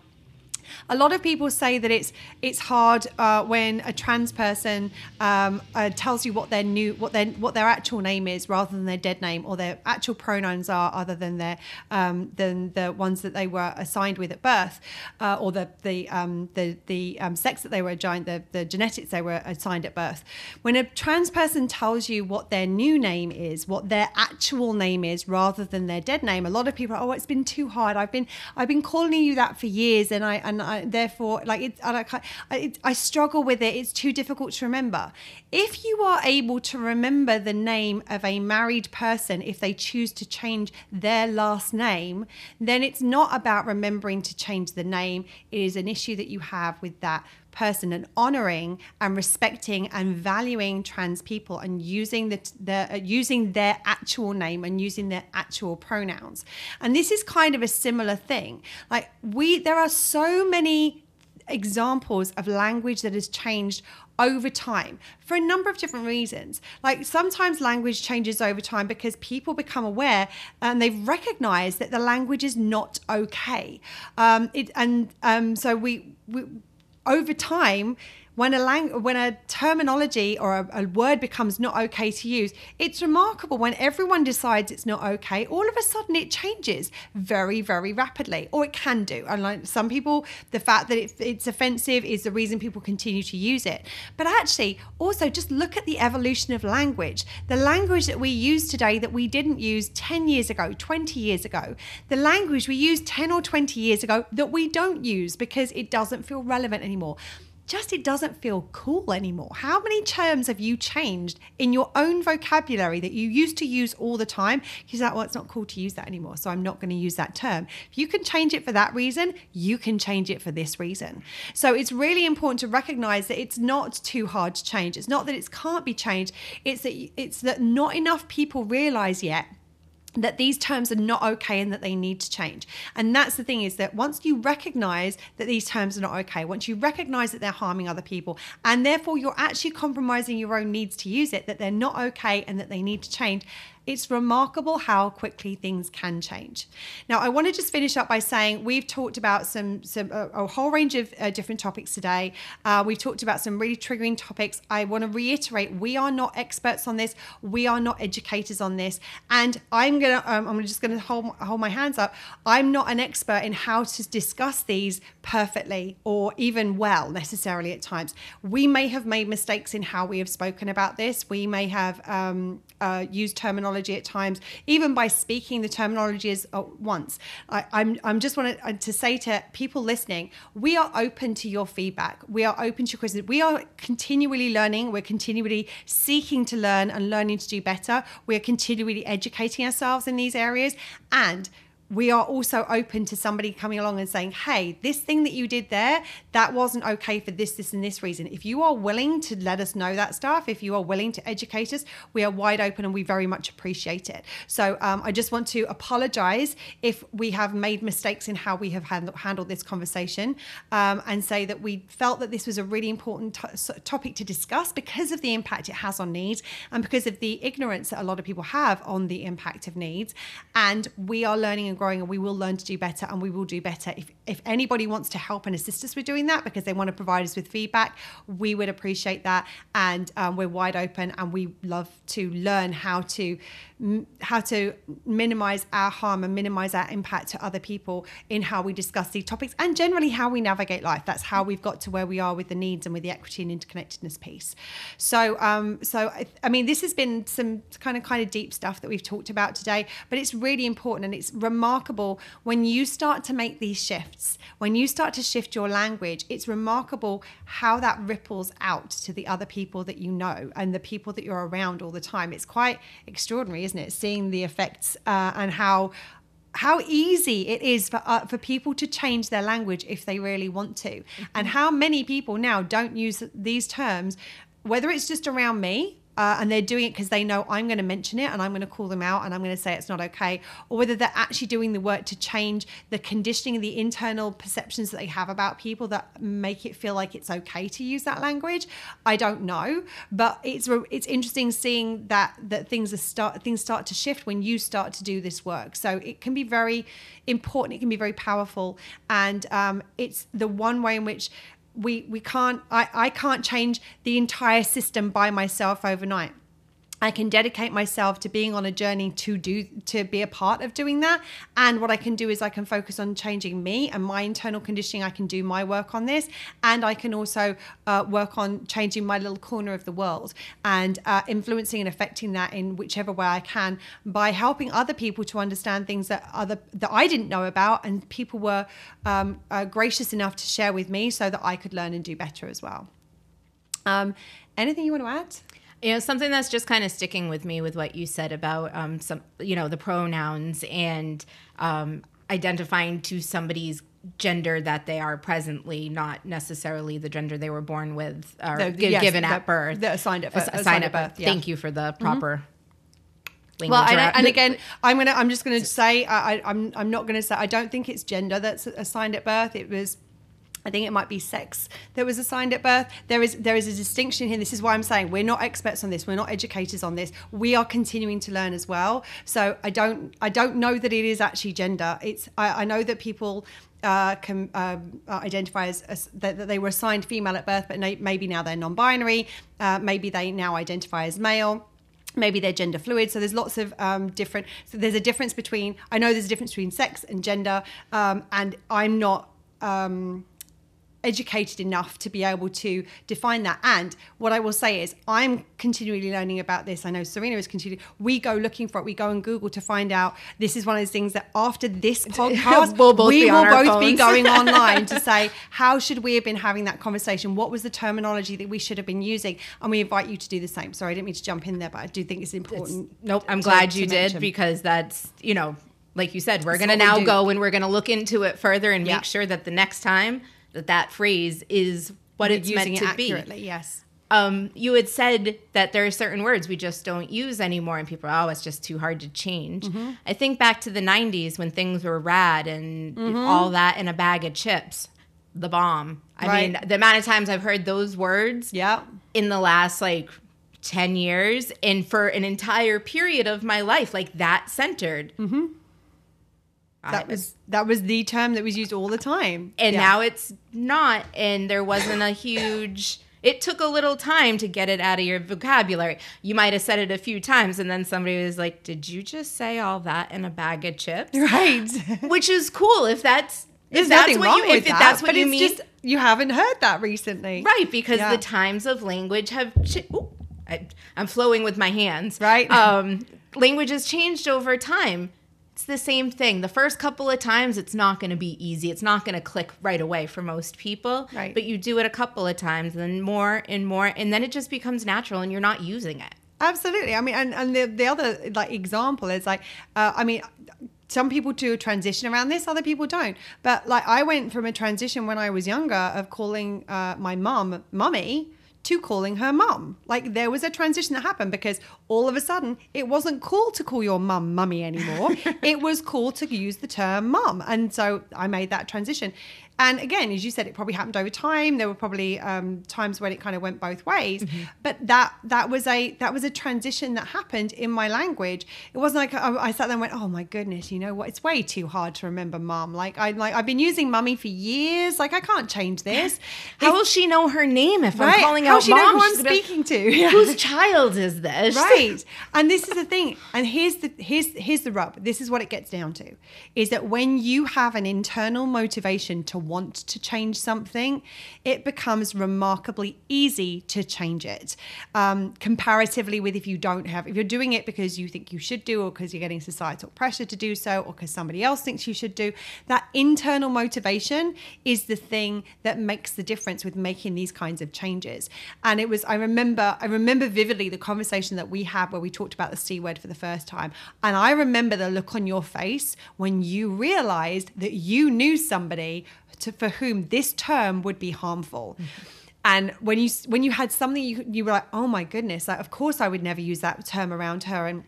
a lot of people say that it's it's hard uh, when a trans person um, uh, tells you what their new what their what their actual name is rather than their dead name or their actual pronouns are other than their um, than the ones that they were assigned with at birth uh, or the the um, the the um, sex that they were assigned the the genetics they were assigned at birth. When a trans person tells you what their new name is, what their actual name is rather than their dead name, a lot of people are, oh it's been too hard. I've been I've been calling you that for years and I and and I, therefore, like it, I, I, I struggle with it. It's too difficult to remember. If you are able to remember the name of a married person, if they choose to change their last name, then it's not about remembering to change the name. It is an issue that you have with that person and honoring and respecting and valuing trans people and using the, the uh, using their actual name and using their actual pronouns and this is kind of a similar thing like we there are so many examples of language that has changed over time for a number of different reasons. Like sometimes language changes over time because people become aware and they've recognized that the language is not okay. Um, it, and um, so we, we over time when a lang- when a terminology or a, a, word becomes not okay to use, it's remarkable when everyone decides it's not okay. All of a sudden, it changes very, very rapidly, or it can do. And like some people, the fact that it, it's offensive is the reason people continue to use it. But actually, also just look at the evolution of language. The language that we use today that we didn't use 10 years ago, 20 years ago, the language we used 10 or 20 years ago that we don't use because it doesn't feel relevant anymore just it doesn't feel cool anymore. How many terms have you changed in your own vocabulary that you used to use all the time? Because that, well, it's not cool to use that anymore, so I'm not going to use that term. If you can change it for that reason, you can change it for this reason. So it's really important to recognize that it's not too hard to change. It's not that it can't be changed. It's that it's that not enough people realize yet that these terms are not okay and that they need to change. And that's the thing is that once you recognize that these terms are not okay, once you recognize that they're harming other people, and therefore you're actually compromising your own needs to use it, that they're not okay and that they need to change, it's remarkable how quickly things can change. Now, I want to just finish up by saying we've talked about some, some a, a whole range of uh, different topics today. Uh, we've talked about some really triggering topics. I want to reiterate: we are not experts on this. We are not educators on this. And I'm gonna, um, I'm just gonna hold hold my hands up. I'm not an expert in how to discuss these perfectly or even well necessarily at times. We may have made mistakes in how we have spoken about this. We may have um, uh, used terminology terminology at times, even by speaking the terminologies at once. I, I'm, I'm just wanted uh, to say to people listening, we are open to your feedback. We are open to your questions. We are continually learning. We're continually seeking to learn and learning to do better. We are continually educating ourselves in these areas. And we are also open to somebody coming along and saying, hey, this thing that you did there, that wasn't okay for this, this, and this reason. If you are willing to let us know that stuff, if you are willing to educate us, we are wide open and we very much appreciate it. So um, I just want to apologize if we have made mistakes in how we have hand- handled this conversation um, and say that we felt that this was a really important to- topic to discuss because of the impact it has on needs and because of the ignorance that a lot of people have on the impact of needs. And we are learning and growing and we will learn to do better and we will do better. If, if anybody wants to help and assist us with doing that because they want to provide us with feedback, we would appreciate that. And um, we're wide open and we love to learn how to how to minimize our harm and minimize our impact to other people in how we discuss these topics and generally how we navigate life. That's how we've got to where we are with the needs and with the equity and interconnectedness piece. So, um, so I, I mean, this has been some kind of kind of deep stuff that we've talked about today, but it's really important and it's remarkable when you start to make these shifts. When you start to shift your language, it's remarkable how that ripples out to the other people that you know and the people that you're around all the time. It's quite extraordinary isn't it? Seeing the effects uh, and how how easy it is for uh, for people to change their language if they really want to, mm-hmm. and how many people now don't use these terms, whether it's just around me uh, and they're doing it because they know I'm going to mention it and I'm going to call them out and I'm going to say it's not okay, or whether they're actually doing the work to change the conditioning the internal perceptions that they have about people that make it feel like it's okay to use that language. I don't know, but it's it's interesting seeing that that things are start things start to shift when you start to do this work. So it can be very important. It can be very powerful, and um, it's the one way in which we we can't I, I can't change the entire system by myself overnight I can dedicate myself to being on a journey to do to be a part of doing that. And what I can do is I can focus on changing me and my internal conditioning. I can do my work on this, and I can also uh, work on changing my little corner of the world and uh, influencing and affecting that in whichever way I can by helping other people to understand things that other that I didn't know about, and people were um, uh, gracious enough to share with me so that I could learn and do better as well. Um, anything you want to add? You know, something that's just kind of sticking with me with what you said about um, some, you know, the pronouns and um, identifying to somebody's gender that they are presently, not necessarily the gender they were born with or the, g- yes, given the, at birth. The assigned at birth. Assigned at birth. Yeah. Thank you for the mm-hmm. proper. Mm-hmm. Well, and, and, again, I'm gonna. I'm just gonna say. I, I'm. I'm not gonna say. I don't think it's gender that's assigned at birth. It was I think it might be sex that was assigned at birth. There is there is a distinction here. This is why I'm saying we're not experts on this. We're not educators on this. We are continuing to learn as well. So I don't I don't know that it is actually gender. It's I, I know that people uh, can um, uh, identify as, as that, that, they were assigned female at birth, but maybe now they're non-binary. Uh, maybe they now identify as male maybe they're gender fluid so there's lots of um, different so there's a difference between i know there's a difference between sex and gender um, and i'm not um, educated enough to be able to define that. And what I will say is, I'm continually learning about this. I know Serena is continuing. We go looking for it. We go on Google to find out. This is one of those things that after this podcast, we'll both we will both be going online to say, how should we have been having that conversation? What was the terminology that we should have been using? And we invite you to do the same. Sorry, I didn't mean to jump in there, but I do think it's important. It's, nope, I'm to, glad you did mention. because that's, you know, like you said, we're going to now go and we're going to look into it further and yeah. make sure that the next time that that phrase is what it's meant to be. Yes. Um, you had said that there are certain words we just don't use anymore, and people are, oh, it's just too hard to change. Mm-hmm. I think back to the 90s when things were rad and mm-hmm. all that in a bag of chips, the bomb. I right. mean, the amount of times I've heard those words yeah. in the last like 10 years and for an entire period of my life, like that centered. Mm-hmm that was that was the term that was used all the time. And yeah. now it's not and there wasn't a huge it took a little time to get it out of your vocabulary. You might have said it a few times and then somebody was like did you just say all that in a bag of chips? Right. Which is cool if that's there's that's nothing wrong you, with if that, that's what you mean. just, you haven't heard that recently. Right because yeah. the times of language have ch- Ooh, I, i'm flowing with my hands. Right. Um language has changed over time it's the same thing. The first couple of times, it's not going to be easy. It's not going to click right away for most people. Right. But you do it a couple of times, and then more and more, and then it just becomes natural, and you're not using it. Absolutely. I mean, and, and the, the other like example is like, uh, I mean, some people do a transition around this, other people don't. But like I went from a transition when I was younger of calling uh, my mom mummy to calling her mum. Like there was a transition that happened because all of a sudden it wasn't cool to call your mum mummy anymore. it was cool to use the term mum. And so I made that transition. And again, as you said, it probably happened over time. There were probably um, times when it kind of went both ways. Mm-hmm. But that that was a that was a transition that happened in my language. It wasn't like I, I sat there and went, "Oh my goodness, you know what? It's way too hard to remember mom." Like I like I've been using mummy for years. Like I can't change this. How if, will she know her name if right? I'm calling How out she mom? Know who I'm speaking to. Whose child is this? Right. And this is the thing. And here's the here's here's the rub. This is what it gets down to: is that when you have an internal motivation to want to change something, it becomes remarkably easy to change it. Um, comparatively with if you don't have, if you're doing it because you think you should do, or because you're getting societal pressure to do so, or because somebody else thinks you should do, that internal motivation is the thing that makes the difference with making these kinds of changes. And it was, I remember, I remember vividly the conversation that we had where we talked about the C word for the first time. And I remember the look on your face when you realized that you knew somebody to, for whom this term would be harmful. And when you when you had something you you were like, oh my goodness, like, of course I would never use that term around her and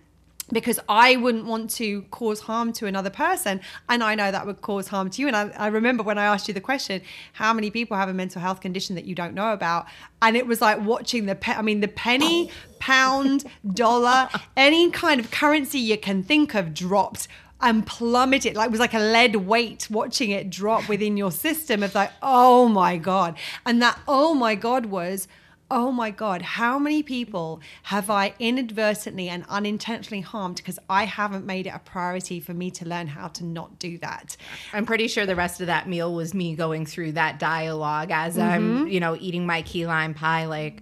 because I wouldn't want to cause harm to another person. And I know that would cause harm to you. And I, I, remember when I asked you the question, how many people have a mental health condition that you don't know about? And it was like watching the, pe- I mean, the penny, oh. pound, dollar, any kind of currency you can think of dropped and plummeted. Like it was like a lead weight watching it drop within your system of like oh my god. And that oh my god was oh my god how many people have i inadvertently and unintentionally harmed? Because i haven't made it a priority for me to learn how to not do that. I'm pretty sure the rest of that meal was me going through that dialogue as mm-hmm. i'm you know eating my key lime pie like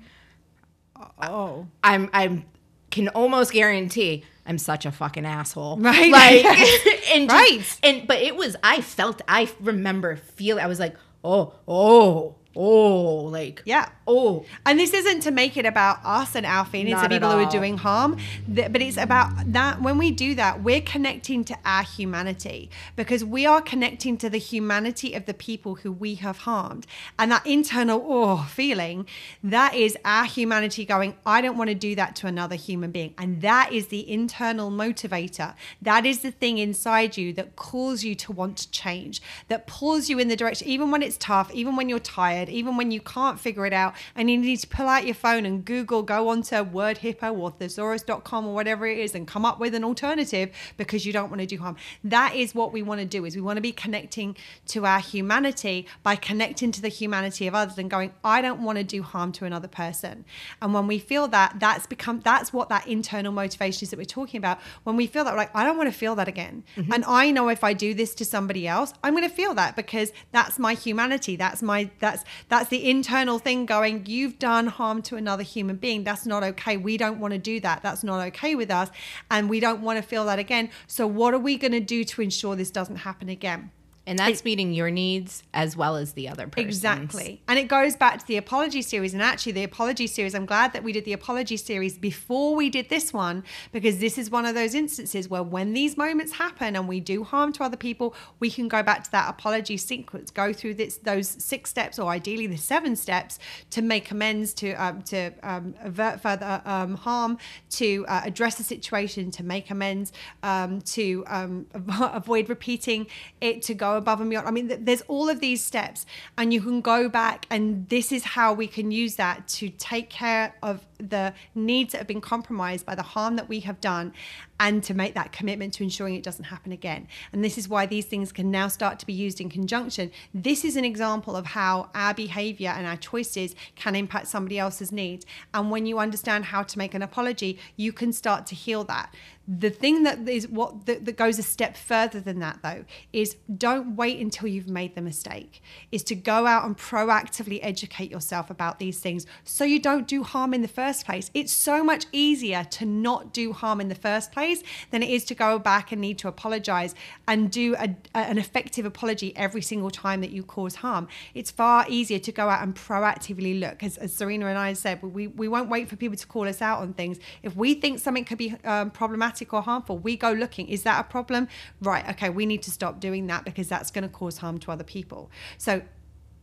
oh. I'm i'm can almost guarantee I'm such a fucking asshole. Right. Like and just, right. And but it was I felt I remember feel I was like, oh, oh, oh, like yeah, oh. And this isn't to make it about us and our feelings of people who are doing harm, but it's about that when we do that, we're connecting to our humanity because we are connecting to the humanity of the people who we have harmed, and that internal oh feeling, that is our humanity going, I don't want to do that to another human being, and that is the internal motivator. That is the thing inside you that calls you to want to change, that pulls you in the direction, even when it's tough, even when you're tired even when you can't figure it out and you need to pull out your phone and Google, go onto WordHippo or thesaurus.com or whatever it is and come up with an alternative because you don't want to do harm. That is what we want to do is we want to be connecting to our humanity by connecting to the humanity of others and going, I don't want to do harm to another person. And when we feel that, that's become that's what that internal motivation is that we're talking about. When we feel that, like, I don't want to feel that again. Mm-hmm. And I know if I do this to somebody else, I'm going to feel that because that's my humanity. That's my that's that's the internal thing going, you've done harm to another human being. That's not okay. We don't want to do that. That's not okay with us. And we don't want to feel that again. So, what are we going to do to ensure this doesn't happen again? And that's it, meeting your needs as well as the other person. Exactly. And it goes back to the apology series. And actually, the apology series, I'm glad that we did the apology series before we did this one, because this is one of those instances where when these moments happen and we do harm to other people, we can go back to that apology sequence, go through this, those six steps, or ideally the seven steps, to make amends, to, um, to um, avert further um, harm, to uh, address the situation, to make amends, um, to um, avoid repeating it, to go above and beyond. I mean, there's all of these steps, and you can go back, and this is how we can use that to take care of the needs that have been compromised by the harm that we have done and to make that commitment to ensuring it doesn't happen again. And this is why these things can now start to be used in conjunction. This is an example of how our behavior and our choices can impact somebody else's needs. And when you understand how to make an apology, you can start to heal that. The thing that is what that, that goes a step further than that though is don't wait until you've made the mistake. Is to go out and proactively educate yourself about these things so you don't do harm in the first place. It's so much easier to not do harm in the first place than it is to go back and need to apologize and do a, an effective apology every single time that you cause harm. It's far easier to go out and proactively look. As, as Serena and I said, we, we won't wait for people to call us out on things. If we think something could be um, problematic or harmful, we go looking. Is that a problem? Right. Okay. We need to stop doing that because that's going to cause harm to other people. So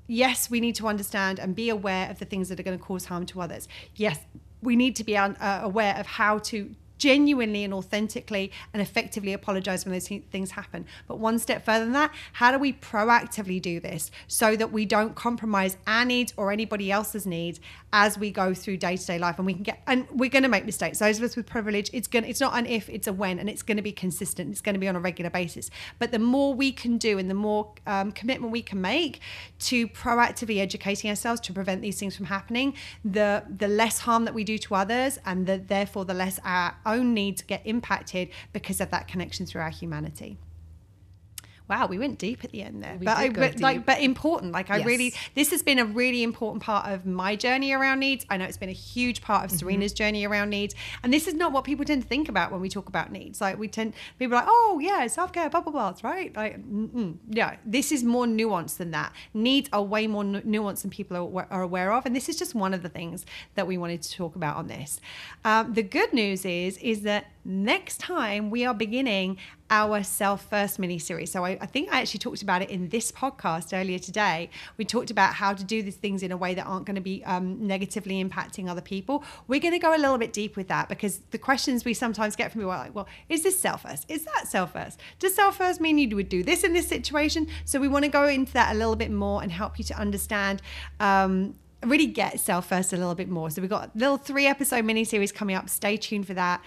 yes, we need to understand and be aware of the things that are going to cause harm to others. Yes, we need to be uh, aware of how to genuinely and authentically and effectively apologize when those things happen. But one step further than that, how do we proactively do this so that we don't compromise our needs or anybody else's needs as we go through day-to-day life and we can get and we're going to make mistakes. Those of us with privilege, it's going it's not an if, it's a when and it's going to be consistent. It's going to be on a regular basis. But the more we can do and the more um, commitment we can make to proactively educating ourselves to prevent these things from happening, the the less harm that we do to others and the, therefore the less our own needs get impacted because of that connection through our humanity. Wow, we went deep at the end there, we but I, but like, but important. Like, I yes. really, this has been a really important part of my journey around needs. I know it's been a huge part of mm-hmm. Serena's journey around needs, and this is not what people tend to think about when we talk about needs. Like, we tend people are like, oh yeah, self care, blah blah blah, right? Like, mm-mm. yeah, this is more nuanced than that. Needs are way more nu- nuanced than people are, are, aware of, and this is just one of the things that we wanted to talk about on this. Um, the good news is, is that next time we are beginning our self first mini series. So I, I, think I actually talked about it in this podcast earlier today. We talked about how to do these things in a way that aren't going to be um, negatively impacting other people. We're going to go a little bit deep with that because the questions we sometimes get from people are like, well, is this self first? Is that self first? Does self first mean you would do this in this situation? So we want to go into that a little bit more and help you to understand um, really get self first a little bit more. So we've got a little three episode mini series coming up. Stay tuned for that.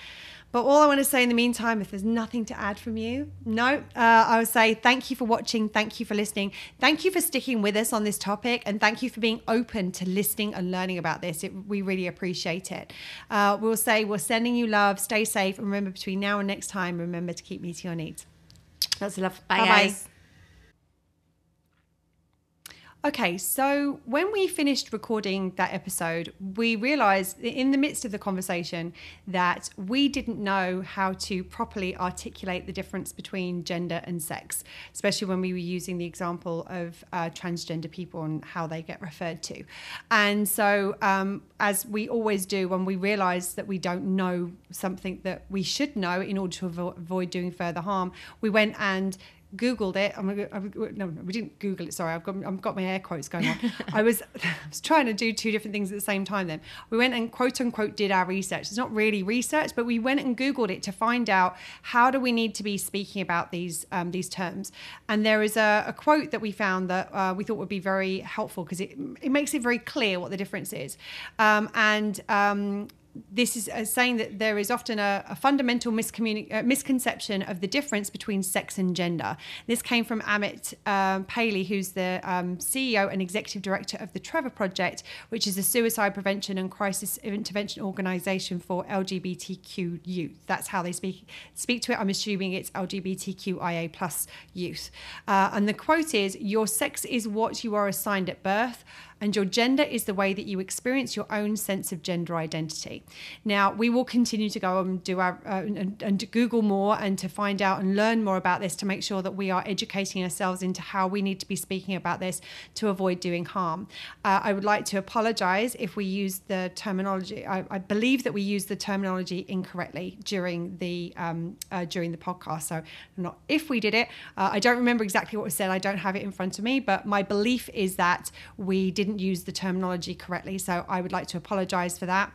But all I want to say in the meantime, if there's nothing to add from you, no, uh, I would say thank you for watching. Thank you for listening. Thank you for sticking with us on this topic. And thank you for being open to listening and learning about this. It, we really appreciate it. Uh, we'll say we're sending you love. Stay safe. And remember, between now and next time, remember to keep meeting your needs. That's love. Bye, Bye-bye. guys. Okay, so when we finished recording that episode, we realized in the midst of the conversation that we didn't know how to properly articulate the difference between gender and sex, especially when we were using the example of uh, transgender people and how they get referred to. And so, um, as we always do when we realize that we don't know something that we should know in order to avoid doing further harm, we went and Googled it. I'm, I'm, no, we didn't Google it. Sorry, I've got I've got my air quotes going on. I was I was trying to do two different things at the same time. Then we went and quote unquote did our research. It's not really research, but we went and Googled it to find out how do we need to be speaking about these um, these terms. And there is a, a quote that we found that uh, we thought would be very helpful because it it makes it very clear what the difference is. Um, and um, this is uh, saying that there is often a, a fundamental uh, misconception of the difference between sex and gender. This came from Amit um, Paley, who's the um, CEO and executive director of the Trevor Project, which is a suicide prevention and crisis intervention organization for LGBTQ youth. That's how they speak speak to it. I'm assuming it's LGBTQIA plus youth. Uh, and the quote is, "Your sex is what you are assigned at birth." And your gender is the way that you experience your own sense of gender identity. Now, we will continue to go and do our uh, and, and Google more and to find out and learn more about this to make sure that we are educating ourselves into how we need to be speaking about this to avoid doing harm. Uh, I would like to apologize if we use the terminology. I, I, believe that we use the terminology incorrectly during the um, uh, during the podcast. So, not if we did it. Uh, I don't remember exactly what was said. I don't have it in front of me, but my belief is that we did didn't use the terminology correctly. So I would like to apologize for that.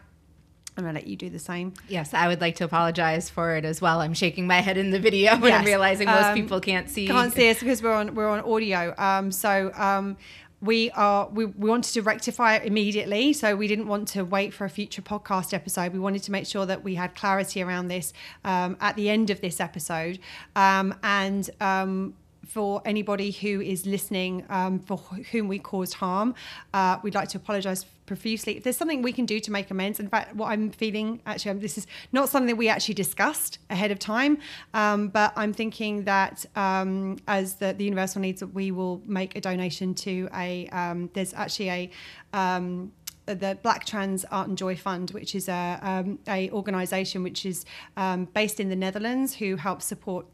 I'm to let you do the same. Yes, I would like to apologize for it as well. I'm shaking my head in the video when yes. I'm realizing most um, people can't see. Can't see us because we're on we're on audio. Um, so um, we are we, we wanted to rectify it immediately. So we didn't want to wait for a future podcast episode. We wanted to make sure that we had clarity around this um, at the end of this episode. Um, and um, for anybody who is listening um, for whom we caused harm. Uh, we'd like to apologise profusely. If there's something we can do to make amends, in fact, what I'm feeling actually, this is not something that we actually discussed ahead of time, um, but I'm thinking that um, as the, the Universal needs, we will make a donation to a. Um, there's actually a um, the Black Trans Art and Joy Fund, which is a um, a organisation which is um, based in the Netherlands, who helps support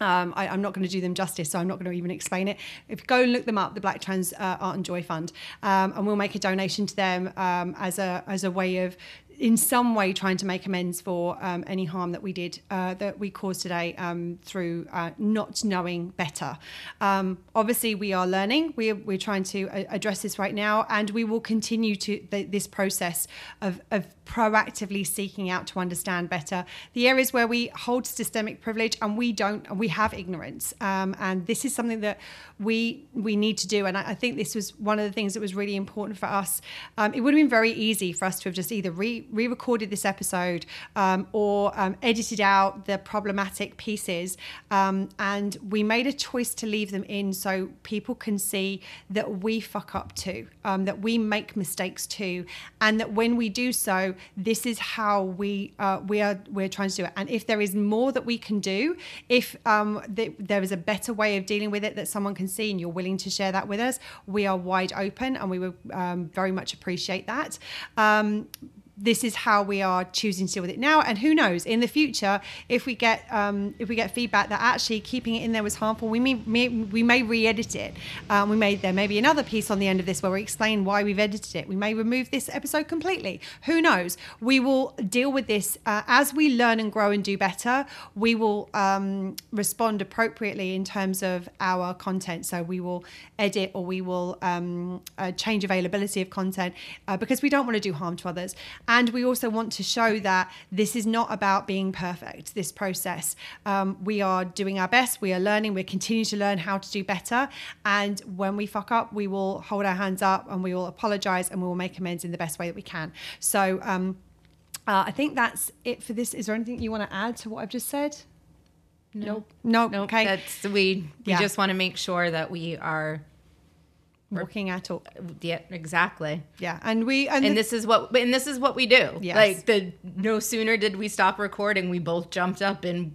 um, I, am not going to do them justice, so I'm not going to even explain it. If you go and look them up, the Black Trans uh, Art and Joy Fund, um, and we'll make a donation to them um, as a as a way of in some way trying to make amends for um, any harm that we did uh, that we caused today um, through uh, not knowing better. Um, obviously, we are learning. We're, we're trying to uh, address this right now, and we will continue to th- this process of, of proactively seeking out to understand better the areas where we hold systemic privilege and we don't we have ignorance um, and this is something that we we need to do and I, I, think this was one of the things that was really important for us um, it would have been very easy for us to have just either re recorded this episode um, or um, edited out the problematic pieces um, and we made a choice to leave them in so people can see that we fuck up too um, that we make mistakes too and that when we do so this is how we uh, we are we're trying to do it. And if there is more that we can do, if um, th- there is a better way of dealing with it that someone can see, and you're willing to share that with us, we are wide open, and we would very much appreciate that. Um, this is how we are choosing to deal with it now and who knows in the future if we get um, if we get feedback that actually keeping it in there was harmful we may, may we may re-edit it. Um, we may there may be another piece on the end of this where we explain why we've edited it. We may remove this episode completely. Who knows? We will deal with this uh, as we learn and grow and do better we will um, respond appropriately in terms of our content. So we will edit or we will um, uh, change availability of content uh, because we don't want to do harm to others and we also want to show that this is not about being perfect, this process. Um, we are doing our best, we are learning, we're continuing to learn how to do better. And when we fuck up, we will hold our hands up and we will apologize and we will make amends in the best way that we can. So, um, uh, I think that's it for this. Is there anything you want to add to what I've just said? No. Nope. Nope. nope. Okay. That's we. We Yeah. just want to make sure that we are. Walking at all. Yeah, exactly. Yeah. And we, and, And the- this is what. And this is what we do. Yes. Like the no sooner did we stop recording, we both jumped up and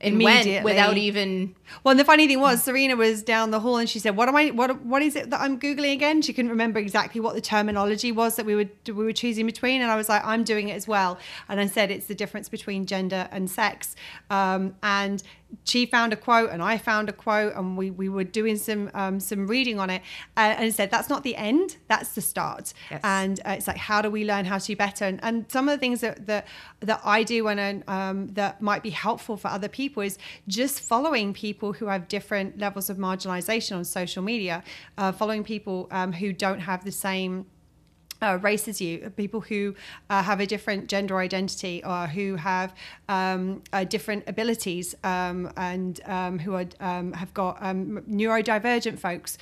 and went Immediately. without even. Well, and the funny thing was, Serena was down the hall and she said, "What am I? What what is it that I'm googling again?" She couldn't remember exactly what the terminology was that we were we were choosing between, and I was like, "I'm doing it as well." And I said, "It's the difference between gender and sex." Um, and she found a quote, and I found a quote, and we we were doing some um, some reading on it, uh, and said, "That's not the end. That's the start." Yes. And uh, it's like, how do we learn how to do better? And, and some of the things that that, that I do and um, that might be helpful for other people is just following people who have different levels of marginalization on social media, uh, following people um, who don't have the same uh, race as you, people who uh, have a different gender identity or who have um, uh, different abilities um, and um, who are, um, have got um, neurodivergent folks.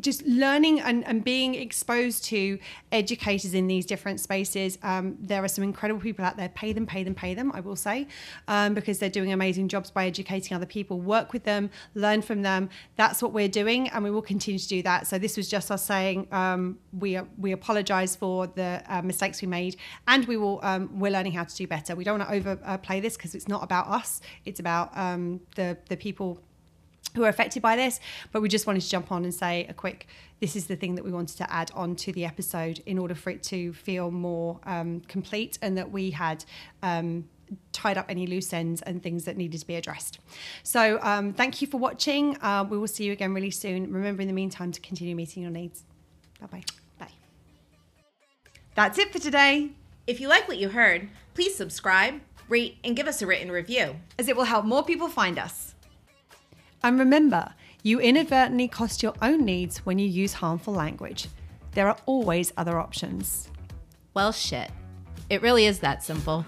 Just learning and, and being exposed to educators in these different spaces. Um, there are some incredible people out there. Pay them, pay them, pay them, I will say, um, because they're doing amazing jobs by educating other people. Work with them, learn from them. That's what we're doing, and we will continue to do that. So this was just us saying um, we we apologise for the uh, mistakes we made, and we will um, we're learning how to do better. We don't want to overplay this because it's not about us. It's about um, the the people who are affected by this, but we just wanted to jump on and say a quick this is the thing that we wanted to add on to the episode in order for it to feel more um, complete and that we had um, tied up any loose ends and things that needed to be addressed. So, um, thank you for watching. Uh, we will see you again really soon. Remember, in the meantime, to continue meeting your needs. Bye bye. Bye. That's it for today, If you like what you heard, please subscribe, rate, and give us a written review. as it will help more people find us. And remember, you inadvertently cost your own needs when you use harmful language. There are always other options. Well, shit. It really is that simple.